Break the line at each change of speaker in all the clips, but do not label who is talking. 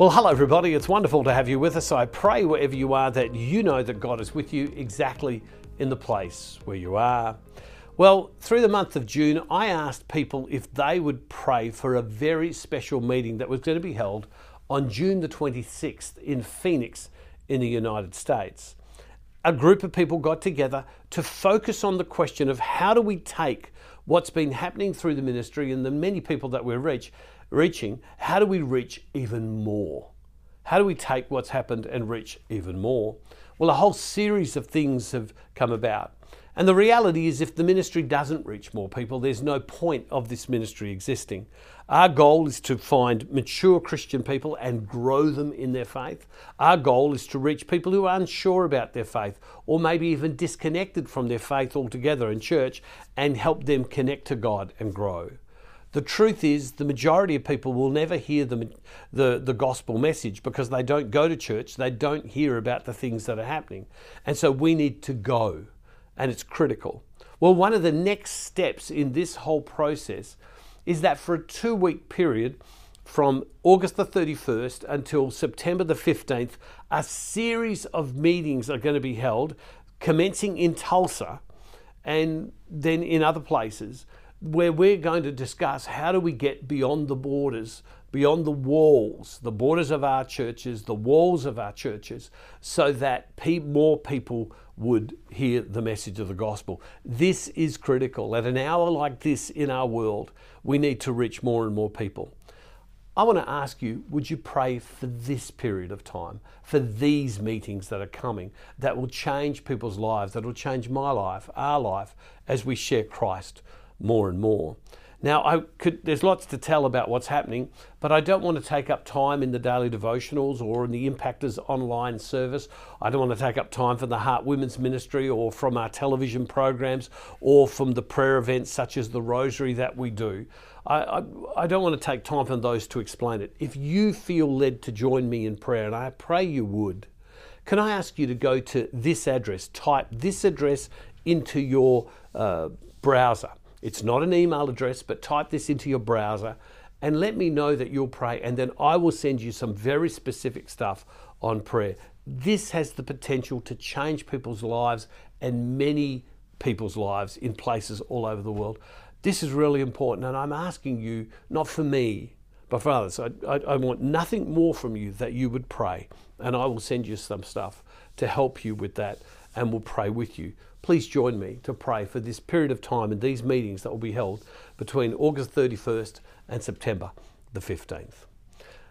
Well, hello, everybody. It's wonderful to have you with us. I pray wherever you are that you know that God is with you exactly in the place where you are. Well, through the month of June, I asked people if they would pray for a very special meeting that was going to be held on June the 26th in Phoenix in the United States. A group of people got together to focus on the question of how do we take what's been happening through the ministry and the many people that we're reach, reaching, how do we reach even more? How do we take what's happened and reach even more? Well, a whole series of things have come about. And the reality is, if the ministry doesn't reach more people, there's no point of this ministry existing. Our goal is to find mature Christian people and grow them in their faith. Our goal is to reach people who are unsure about their faith or maybe even disconnected from their faith altogether in church and help them connect to God and grow. The truth is, the majority of people will never hear the, the, the, gospel message because they don't go to church, they don't hear about the things that are happening. And so we need to go and it's critical. Well, one of the next steps in this whole process is that for a two week period, from August the 31st until September the 15th, a series of meetings are going to be held, commencing in Tulsa and then in other places, where we're going to discuss how do we get beyond the borders, beyond the walls, the borders of our churches, the walls of our churches, so that more people would hear the message of the gospel. This is critical. At an hour like this in our world, we need to reach more and more people. I want to ask you would you pray for this period of time, for these meetings that are coming, that will change people's lives, that will change my life, our life, as we share Christ more and more? Now, I could, there's lots to tell about what's happening, but I don't want to take up time in the daily devotionals or in the Impactors online service. I don't want to take up time from the Heart Women's Ministry or from our television programs or from the prayer events such as the Rosary that we do. I, I, I don't want to take time from those to explain it. If you feel led to join me in prayer, and I pray you would, can I ask you to go to this address, type this address into your uh, browser it's not an email address, but type this into your browser and let me know that you'll pray, and then I will send you some very specific stuff on prayer. This has the potential to change people's lives and many people's lives in places all over the world. This is really important, and I'm asking you, not for me, but for others. I, I, I want nothing more from you that you would pray, and I will send you some stuff to help you with that, and we'll pray with you please join me to pray for this period of time and these meetings that will be held between August 31st and September the 15th.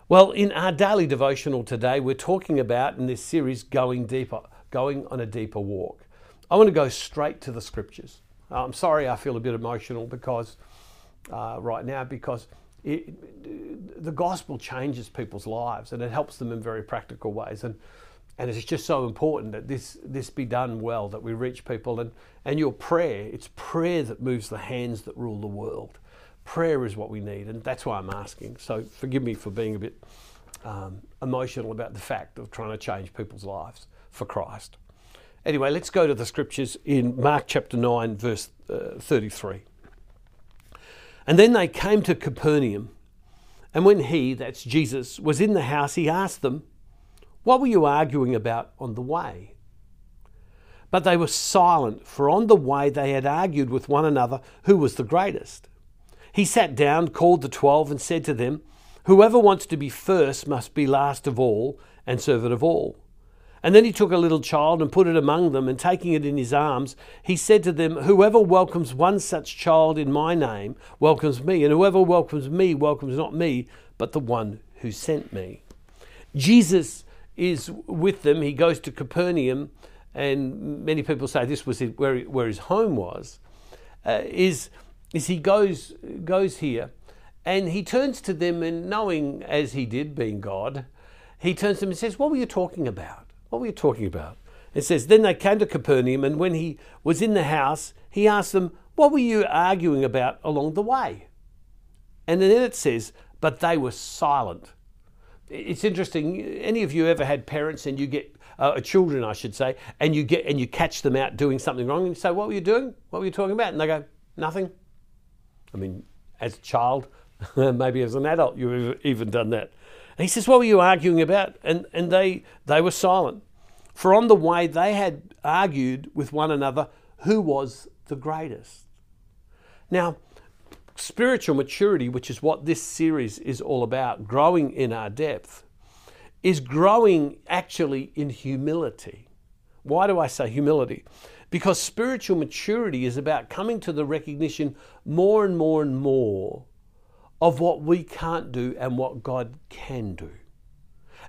Well, in our daily devotional today, we're talking about in this series going deeper, going on a deeper walk. I want to go straight to the scriptures. I'm sorry I feel a bit emotional because uh, right now because it, the gospel changes people's lives and it helps them in very practical ways. And and it's just so important that this this be done well that we reach people. And and your prayer it's prayer that moves the hands that rule the world. Prayer is what we need and that's why i'm asking. So forgive me for being a bit um, emotional about the fact of trying to change people's lives for christ. Anyway let's go to the scriptures in mark chapter 9 verse uh, 33 and then they came to capernaum and when he that's jesus was in the house he asked them what were you arguing about on the way? But they were silent, for on the way they had argued with one another who was the greatest. He sat down, called the twelve, and said to them, Whoever wants to be first must be last of all and servant of all. And then he took a little child and put it among them, and taking it in his arms, he said to them, Whoever welcomes one such child in my name welcomes me, and whoever welcomes me welcomes not me, but the one who sent me. Jesus is with them. He goes to Capernaum, and many people say this was where, where his home was. Uh, is is he goes goes here, and he turns to them, and knowing as he did, being God, he turns to them and says, "What were you talking about? What were you talking about?" It says, "Then they came to Capernaum, and when he was in the house, he asked them, "What were you arguing about along the way?" And then it says, "But they were silent." It's interesting. Any of you ever had parents and you get uh, children, I should say, and you get and you catch them out doing something wrong, and you say, "What were you doing? What were you talking about?" And they go, "Nothing." I mean, as a child, maybe as an adult, you've even done that. And he says, What were you arguing about? And, and they, they were silent. For on the way they had argued with one another who was the greatest. Now, spiritual maturity, which is what this series is all about, growing in our depth, is growing actually in humility. Why do I say humility? Because spiritual maturity is about coming to the recognition more and more and more of what we can't do and what God can do.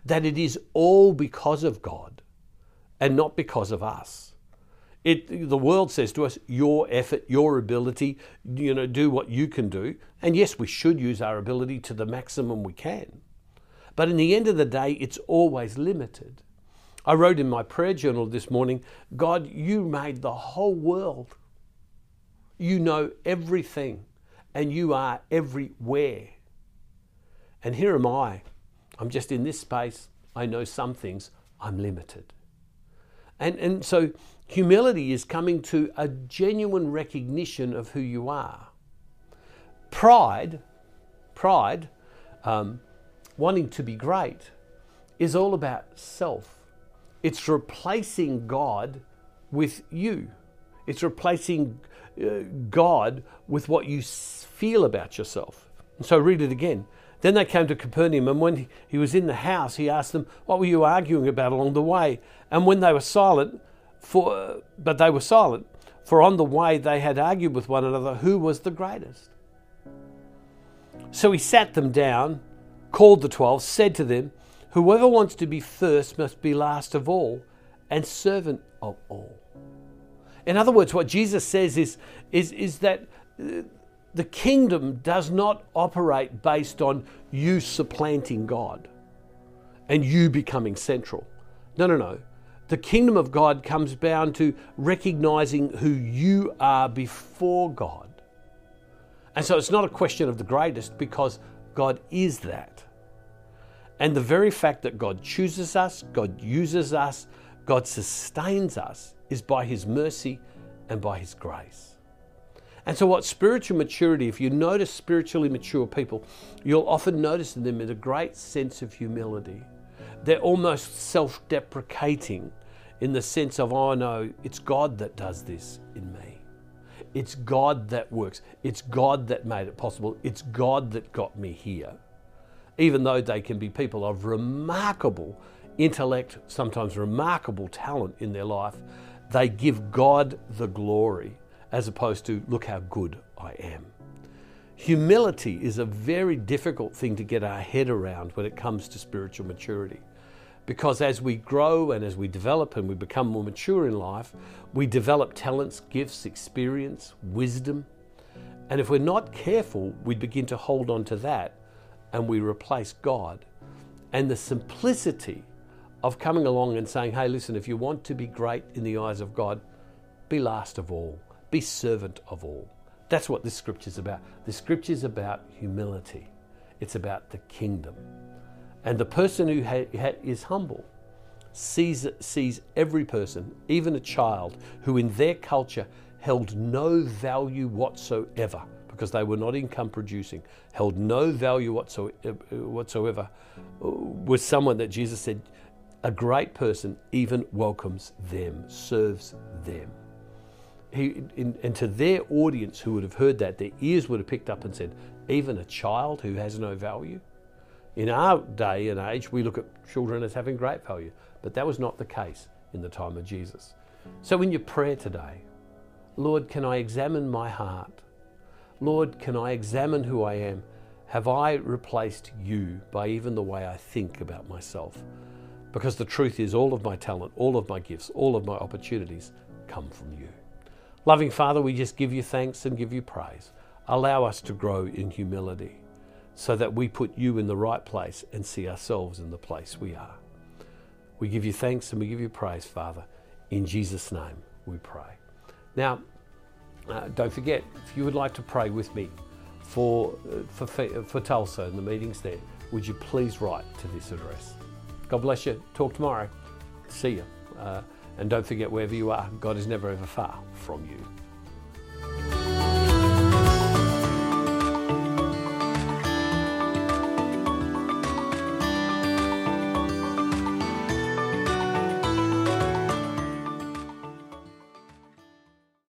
That it is all because of God and not because of us. It, the world says to us, your effort, your ability, you know, do what you can do. And yes, we should use our ability to the maximum we can. But in the end of the day, it's always limited. I wrote in my prayer journal this morning God, you made the whole world. You know everything, and you are everywhere. And here am I. I'm just in this space. I know some things. I'm limited. And, and so humility is coming to a genuine recognition of who you are. Pride, pride, um, wanting to be great, is all about self. It's replacing God with you. It's replacing uh, God with what you feel about yourself. And so read it again. Then they came to Capernaum, and when he was in the house, he asked them, What were you arguing about along the way? And when they were silent, for, but they were silent, for on the way they had argued with one another who was the greatest. So he sat them down, called the twelve, said to them, Whoever wants to be first must be last of all and servant of all. In other words, what Jesus says is, is, is that uh, the kingdom does not operate based on you supplanting God and you becoming central. No, no, no. The kingdom of God comes down to recognizing who you are before God. And so it's not a question of the greatest because God is that. And the very fact that God chooses us, God uses us, God sustains us is by His mercy and by His grace. And so, what spiritual maturity, if you notice spiritually mature people, you'll often notice in them is a great sense of humility. They're almost self deprecating in the sense of, oh no, it's God that does this in me. It's God that works. It's God that made it possible. It's God that got me here even though they can be people of remarkable intellect, sometimes remarkable talent in their life, they give God the glory as opposed to, look how good I am. Humility is a very difficult thing to get our head around when it comes to spiritual maturity. Because as we grow and as we develop and we become more mature in life, we develop talents, gifts, experience, wisdom. And if we're not careful, we begin to hold on to that and we replace God. And the simplicity of coming along and saying, hey, listen, if you want to be great in the eyes of God, be last of all, be servant of all. That's what this scripture is about. The scripture is about humility, it's about the kingdom. And the person who ha- ha- is humble sees, sees every person, even a child, who in their culture held no value whatsoever because they were not income producing, held no value whatsoever, uh, was someone that Jesus said, a great person even welcomes them, serves them. He, in, and to their audience who would have heard that, their ears would have picked up and said, even a child who has no value? In our day and age, we look at children as having great value, but that was not the case in the time of Jesus. So, in your prayer today, Lord, can I examine my heart? Lord, can I examine who I am? Have I replaced you by even the way I think about myself? Because the truth is, all of my talent, all of my gifts, all of my opportunities come from you. Loving Father, we just give you thanks and give you praise. Allow us to grow in humility so that we put you in the right place and see ourselves in the place we are. We give you thanks and we give you praise, Father. In Jesus' name we pray. Now, uh, don't forget, if you would like to pray with me for, uh, for, for Tulsa and the meetings there, would you please write to this address? God bless you. Talk tomorrow. See you. Uh, and don't forget, wherever you are, God is never ever far from you.